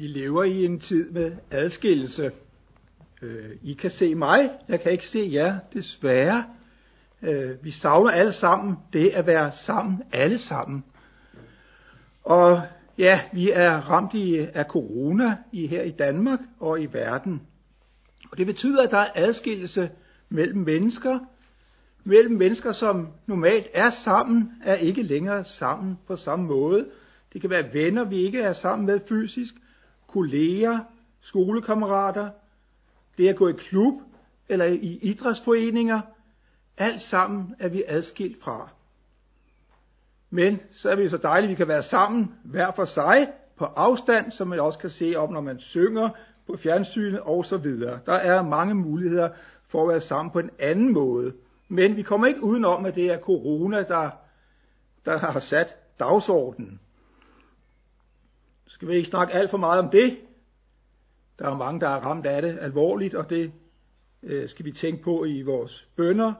Vi lever i en tid med adskillelse. Øh, I kan se mig, jeg kan ikke se jer, desværre. Øh, vi savner alle sammen det at være sammen, alle sammen. Og ja, vi er ramt i, af corona i, her i Danmark og i verden. Og det betyder, at der er adskillelse mellem mennesker, mellem mennesker, som normalt er sammen, er ikke længere sammen på samme måde. Det kan være venner, vi ikke er sammen med fysisk, kolleger, skolekammerater, det at gå i klub eller i idrætsforeninger, alt sammen er vi adskilt fra. Men så er vi så dejligt, at vi kan være sammen hver for sig på afstand, som man også kan se om, når man synger på fjernsynet og så videre. Der er mange muligheder for at være sammen på en anden måde. Men vi kommer ikke udenom, at det er corona, der, der har sat dagsordenen. Skal vi ikke snakke alt for meget om det? Der er mange, der er ramt af det alvorligt, og det øh, skal vi tænke på i vores bønder,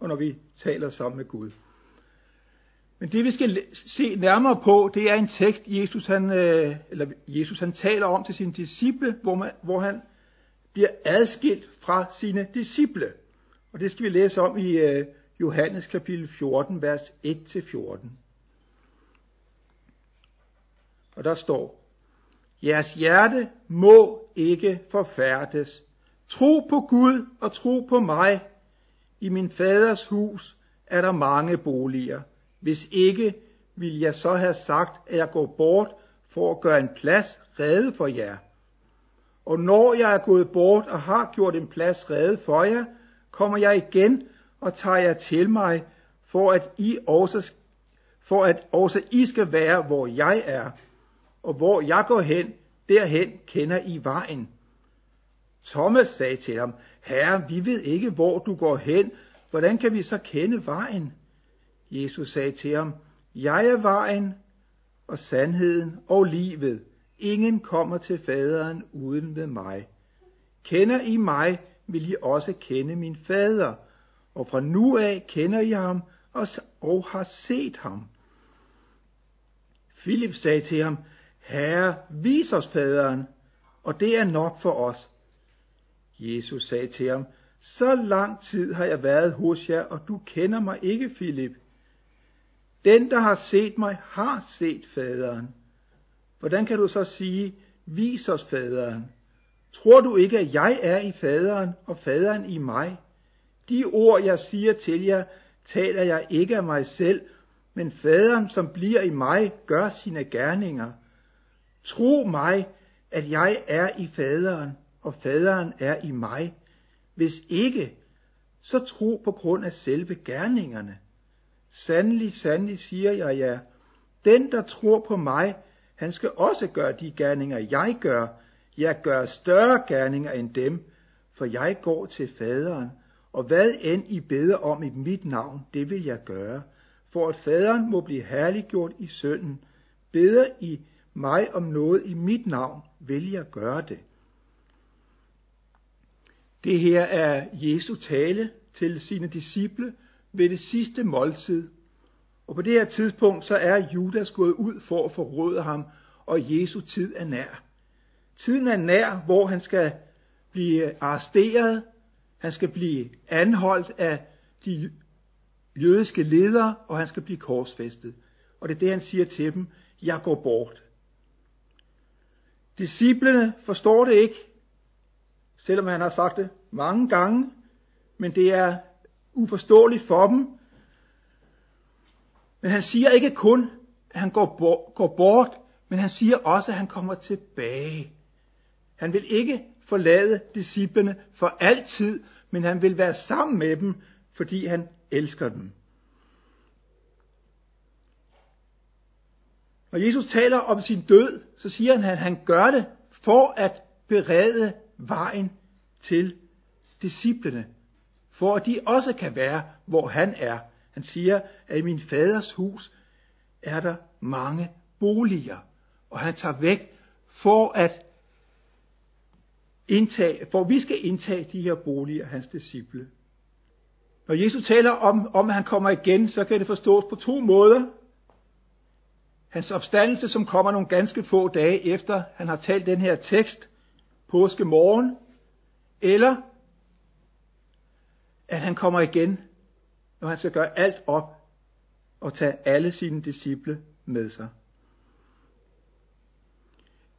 og når vi taler sammen med Gud. Men det vi skal se nærmere på, det er en tekst, Jesus han, øh, eller Jesus han taler om til sine disciple, hvor, man, hvor han bliver adskilt fra sine disciple. Og det skal vi læse om i øh, Johannes kapitel 14, vers 1-14. Og der står, Jeres hjerte må ikke forfærdes. Tro på Gud og tro på mig. I min faders hus er der mange boliger. Hvis ikke, vil jeg så have sagt, at jeg går bort for at gøre en plads rede for jer. Og når jeg er gået bort og har gjort en plads rede for jer, kommer jeg igen og tager jer til mig, for at I også, for at også I skal være, hvor jeg er, og hvor jeg går hen, derhen kender I vejen. Thomas sagde til ham, Herre, vi ved ikke, hvor du går hen, hvordan kan vi så kende vejen? Jesus sagde til ham, Jeg er vejen og sandheden og livet. Ingen kommer til faderen uden ved mig. Kender I mig, vil I også kende min fader, og fra nu af kender I ham og, og har set ham. Philip sagde til ham, Herre, vis os faderen, og det er nok for os. Jesus sagde til ham, så lang tid har jeg været hos jer, og du kender mig ikke, Filip. Den, der har set mig, har set faderen. Hvordan kan du så sige, vis os faderen? Tror du ikke, at jeg er i faderen, og faderen i mig? De ord, jeg siger til jer, taler jeg ikke af mig selv, men faderen, som bliver i mig, gør sine gerninger. Tro mig, at jeg er i faderen, og faderen er i mig. Hvis ikke, så tro på grund af selve gerningerne. Sandelig, sandelig siger jeg jer, den der tror på mig, han skal også gøre de gerninger, jeg gør. Jeg gør større gerninger end dem, for jeg går til faderen, og hvad end I beder om i mit navn, det vil jeg gøre, for at faderen må blive herliggjort i sønnen. Beder I mig om noget i mit navn, vil jeg gøre det. Det her er Jesu tale til sine disciple ved det sidste måltid. Og på det her tidspunkt, så er Judas gået ud for at forråde ham, og Jesu tid er nær. Tiden er nær, hvor han skal blive arresteret, han skal blive anholdt af de jødiske ledere, og han skal blive korsfæstet. Og det er det, han siger til dem, jeg går bort. Disciplene forstår det ikke, selvom han har sagt det mange gange, men det er uforståeligt for dem. Men han siger ikke kun, at han går, går bort, men han siger også, at han kommer tilbage. Han vil ikke forlade disciplene for altid, men han vil være sammen med dem, fordi han elsker dem. Når Jesus taler om sin død, så siger han, at han gør det for at berede vejen til disciplene, for at de også kan være, hvor han er. Han siger, at i min faders hus er der mange boliger, og han tager væk for at indtage, for vi skal indtage de her boliger, hans disciple. Når Jesus taler om, om, at han kommer igen, så kan det forstås på to måder hans opstandelse, som kommer nogle ganske få dage efter, han har talt den her tekst, påske morgen, eller at han kommer igen, når han skal gøre alt op og tage alle sine disciple med sig.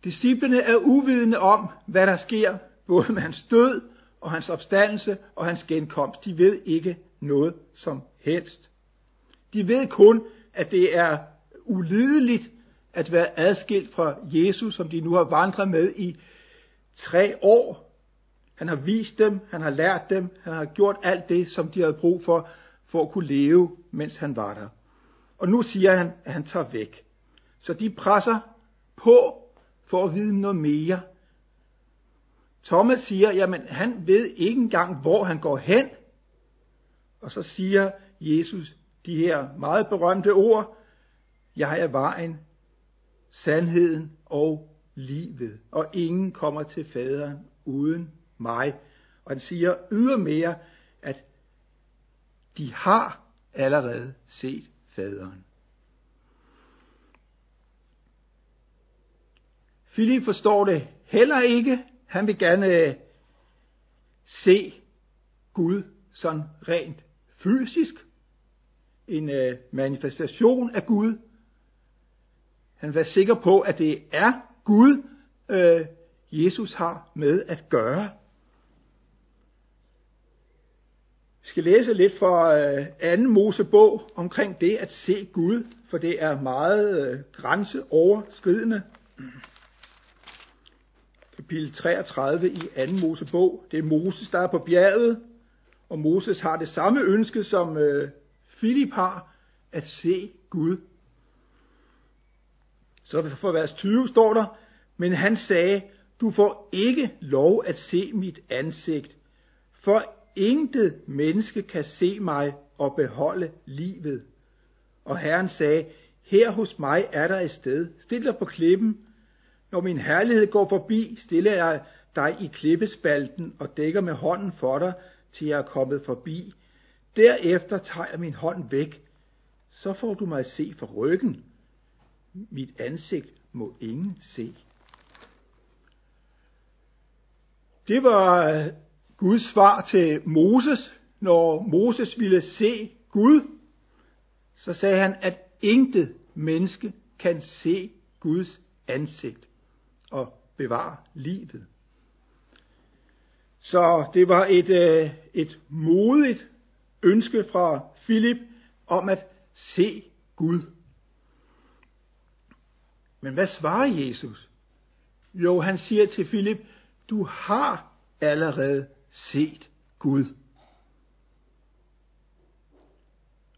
Disciplene er uvidende om, hvad der sker, både med hans død og hans opstandelse og hans genkomst. De ved ikke noget som helst. De ved kun, at det er ulideligt at være adskilt fra Jesus, som de nu har vandret med i tre år. Han har vist dem, han har lært dem, han har gjort alt det, som de havde brug for, for at kunne leve, mens han var der. Og nu siger han, at han tager væk. Så de presser på for at vide noget mere. Thomas siger, jamen han ved ikke engang, hvor han går hen. Og så siger Jesus de her meget berømte ord, jeg er vejen, sandheden og livet, og ingen kommer til faderen uden mig. Og han siger ydermere, at de har allerede set faderen. Philip forstår det heller ikke. Han vil gerne øh, se Gud sådan rent fysisk. En øh, manifestation af Gud. Han var sikker på, at det er Gud, øh, Jesus har med at gøre. Vi skal læse lidt fra øh, anden Mosebog omkring det at se Gud, for det er meget øh, grænseoverskridende. Kapitel 33 i anden Mosebog. Det er Moses, der er på bjerget, og Moses har det samme ønske, som øh, Filip har, at se Gud. Så for vers 20 står der, men han sagde, du får ikke lov at se mit ansigt, for intet menneske kan se mig og beholde livet. Og Herren sagde, her hos mig er der et sted. Stil dig på klippen. Når min herlighed går forbi, stiller jeg dig i klippespalten og dækker med hånden for dig, til jeg er kommet forbi. Derefter tager jeg min hånd væk. Så får du mig at se for ryggen. Mit ansigt må ingen se. Det var øh, Guds svar til Moses, når Moses ville se Gud, så sagde han, at intet menneske kan se Guds ansigt og bevare livet. Så det var et, øh, et modigt ønske fra Filip om at se Gud. Men hvad svarer Jesus? Jo, han siger til Filip, du har allerede set Gud.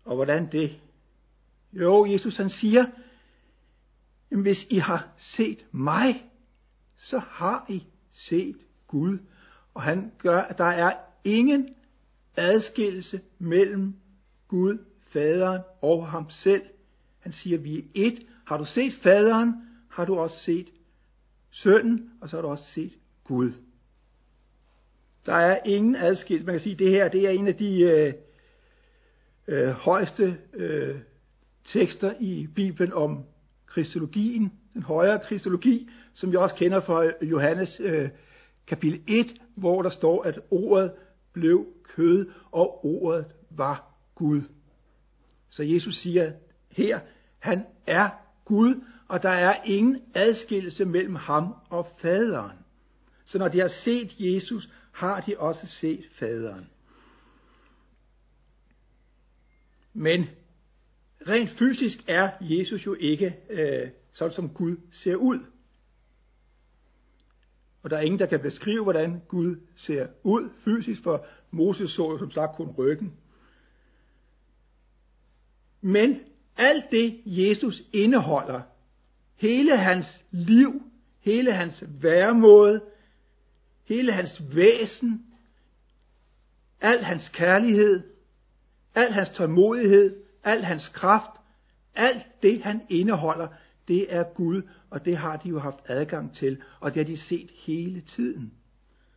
Og hvordan det? Jo, Jesus han siger, hvis I har set mig, så har I set Gud. Og han gør, at der er ingen adskillelse mellem Gud, faderen og ham selv. Han siger, vi er et. Har du set faderen, har du også set sønnen, og så har du også set Gud. Der er ingen adskillelse. Man kan sige, at det her det er en af de øh, øh, højeste øh, tekster i Bibelen om kristologien, den højere kristologi, som vi også kender fra Johannes øh, kapitel 1, hvor der står, at ordet blev kød, og ordet var Gud. Så Jesus siger her, han er Gud, og der er ingen adskillelse mellem ham og faderen. Så når de har set Jesus, har de også set faderen. Men rent fysisk er Jesus jo ikke øh, sådan, som Gud ser ud. Og der er ingen, der kan beskrive, hvordan Gud ser ud fysisk, for Moses så jo som sagt kun ryggen. Men alt det, Jesus indeholder, hele hans liv, hele hans væremåde, hele hans væsen, al hans kærlighed, al hans tålmodighed, al hans kraft, alt det han indeholder, det er Gud, og det har de jo haft adgang til, og det har de set hele tiden.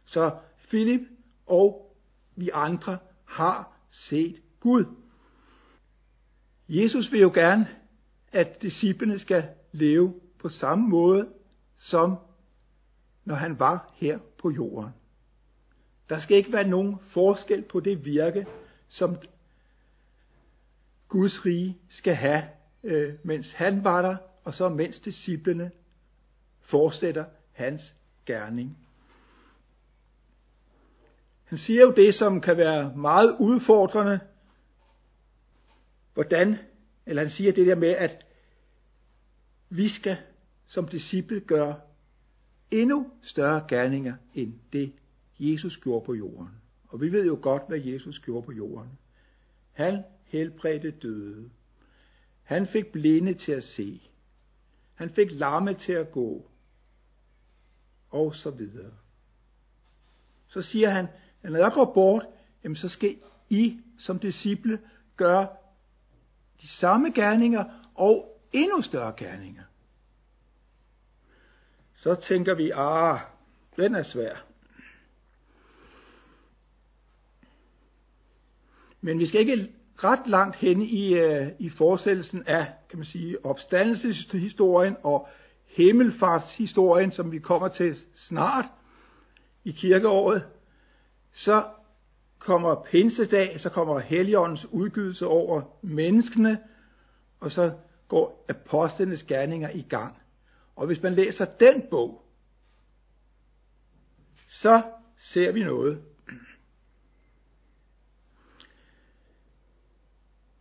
Så Philip og vi andre har set Gud. Jesus vil jo gerne at disciplene skal leve på samme måde, som når han var her på jorden. Der skal ikke være nogen forskel på det virke, som Guds rige skal have, øh, mens han var der, og så mens disciplene fortsætter hans gerning. Han siger jo det, som kan være meget udfordrende. Hvordan, eller han siger det der med, at vi skal som disciple gøre endnu større gerninger end det, Jesus gjorde på jorden. Og vi ved jo godt, hvad Jesus gjorde på jorden. Han helbredte døde. Han fik blinde til at se. Han fik lamme til at gå. Og så videre. Så siger han, at når jeg går bort, jamen så skal I som disciple gøre de samme gerninger og endnu større gerninger. Så tænker vi, ah, den er svær. Men vi skal ikke ret langt hen i, uh, i fortsættelsen af, kan man sige, opstandelseshistorien og himmelfartshistorien, som vi kommer til snart i kirkeåret, så kommer pinsedag, så kommer Helligåndens udgydelse over menneskene, og så går apostlenes gerninger i gang. Og hvis man læser den bog, så ser vi noget.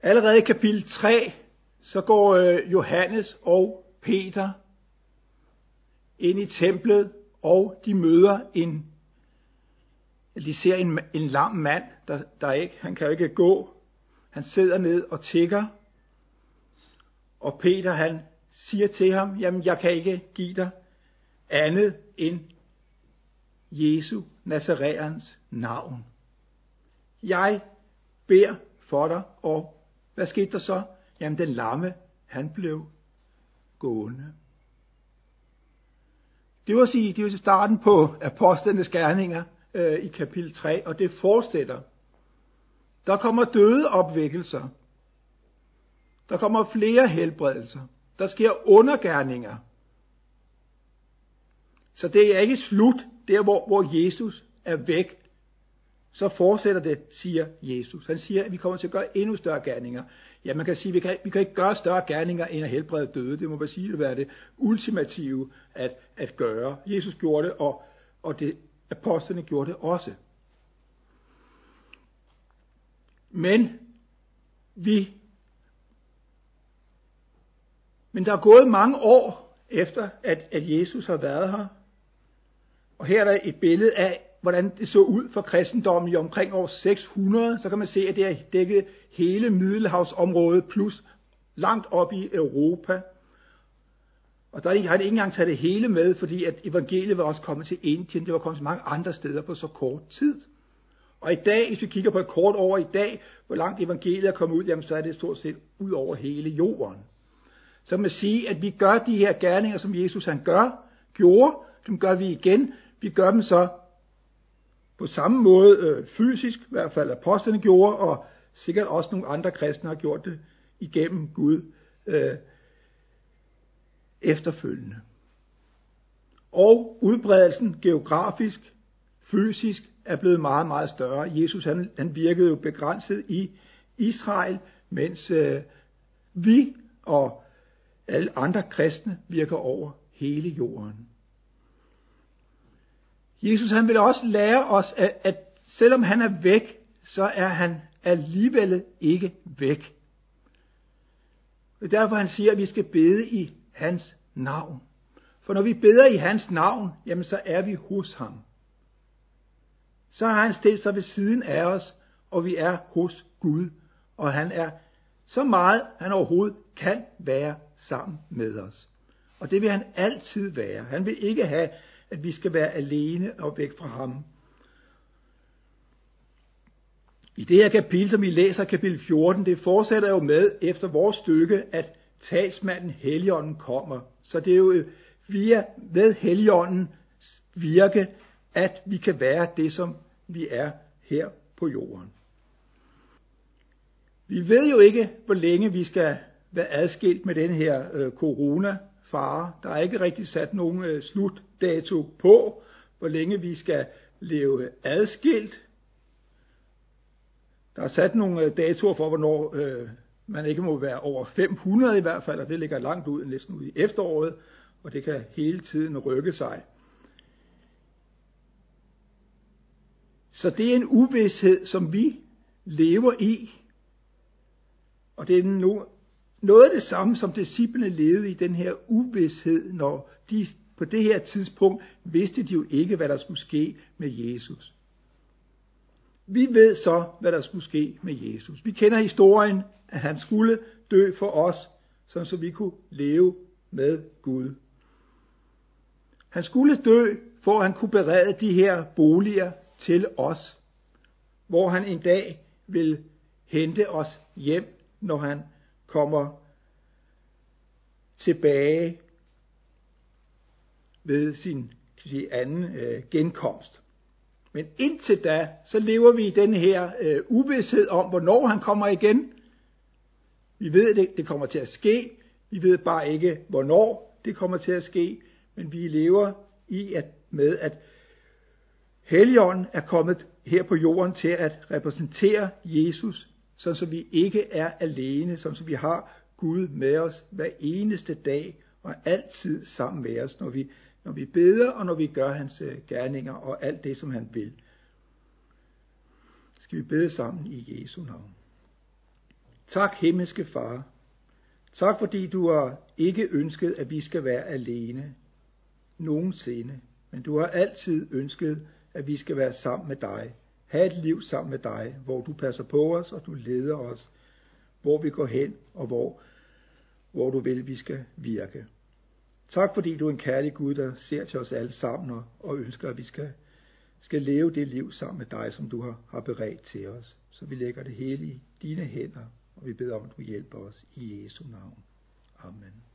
Allerede i kapitel 3, så går øh, Johannes og Peter ind i templet, og de møder en, de ser en, en lam mand, der, der ikke, han kan jo ikke gå. Han sidder ned og tigger, og Peter han siger til ham, jamen jeg kan ikke give dig andet end Jesu Nazareans navn. Jeg beder for dig, og hvad skete der så? Jamen den lamme, han blev gående. Det var sige, det var starten på apostlenes gerninger øh, i kapitel 3, og det fortsætter. Der kommer døde opvækkelser. Der kommer flere helbredelser. Der sker undergærninger. Så det er ikke slut der, hvor, hvor Jesus er væk så fortsætter det, siger Jesus. Han siger, at vi kommer til at gøre endnu større gerninger. Ja, man kan sige, at vi kan, vi kan ikke gøre større gerninger end at helbrede døde. Det må man sige, at være det ultimative at, at gøre. Jesus gjorde det, og, og det, apostlene gjorde det også. Men vi men der er gået mange år efter, at, at Jesus har været her. Og her er der et billede af hvordan det så ud for kristendommen i omkring år 600, så kan man se, at det har dækket hele Middelhavsområdet plus langt op i Europa. Og der har det ikke engang taget det hele med, fordi at evangeliet var også kommet til Indien, det var kommet til mange andre steder på så kort tid. Og i dag, hvis vi kigger på et kort over i dag, hvor langt evangeliet er kommet ud, jamen så er det stort set ud over hele jorden. Så kan man sige, at vi gør de her gerninger, som Jesus han gør, gjorde, dem gør vi igen. Vi gør dem så på samme måde øh, fysisk, i hvert fald apostlene gjorde, og sikkert også nogle andre kristne har gjort det igennem Gud øh, efterfølgende. Og udbredelsen geografisk, fysisk er blevet meget, meget større. Jesus han, han virkede jo begrænset i Israel, mens øh, vi og alle andre kristne virker over hele jorden. Jesus han vil også lære os, at, at selvom han er væk, så er han alligevel ikke væk. Og derfor han siger, at vi skal bede i hans navn. For når vi beder i hans navn, jamen så er vi hos ham. Så har han stillet sig ved siden af os, og vi er hos Gud. Og han er så meget, han overhovedet kan være sammen med os. Og det vil han altid være. Han vil ikke have, at vi skal være alene og væk fra ham. I det her kapitel, som vi læser, kapitel 14, det fortsætter jo med, efter vores stykke, at talsmanden Helligånden kommer. Så det er jo øh, via ved Helligåndens virke, at vi kan være det, som vi er her på jorden. Vi ved jo ikke, hvor længe vi skal være adskilt med den her øh, corona-fare. Der er ikke rigtig sat nogen øh, slutdato på, hvor længe vi skal leve adskilt. Der er sat nogle øh, datoer for, hvornår øh, man ikke må være over 500 i hvert fald, og det ligger langt ud, næsten ud i efteråret, og det kan hele tiden rykke sig. Så det er en uvidshed, som vi lever i. Og det er noget af det samme, som disciplene levede i den her uvidshed, når de på det her tidspunkt vidste de jo ikke, hvad der skulle ske med Jesus. Vi ved så, hvad der skulle ske med Jesus. Vi kender historien, at han skulle dø for os, så vi kunne leve med Gud. Han skulle dø, for at han kunne berede de her boliger til os, hvor han en dag vil hente os hjem, når han kommer tilbage ved sin sige, anden øh, genkomst. Men indtil da, så lever vi i den her øh, uvidshed om, hvornår han kommer igen. Vi ved, det, det kommer til at ske. Vi ved bare ikke, hvornår det kommer til at ske. Men vi lever i at, med, at Helligånden er kommet her på jorden til at repræsentere Jesus, så så vi ikke er alene, så så vi har Gud med os hver eneste dag og altid sammen med os, når vi, når vi beder og når vi gør hans øh, gerninger og alt det, som han vil. Skal vi bede sammen i Jesu navn. Tak himmelske far. Tak fordi du har ikke ønsket, at vi skal være alene nogensinde, men du har altid ønsket, at vi skal være sammen med dig. Ha' et liv sammen med dig, hvor du passer på os, og du leder os, hvor vi går hen, og hvor, hvor du vil, vi skal virke. Tak fordi du er en kærlig Gud, der ser til os alle sammen og, og ønsker, at vi skal, skal leve det liv sammen med dig, som du har, har beredt til os. Så vi lægger det hele i dine hænder, og vi beder om, at du hjælper os i Jesu navn. Amen.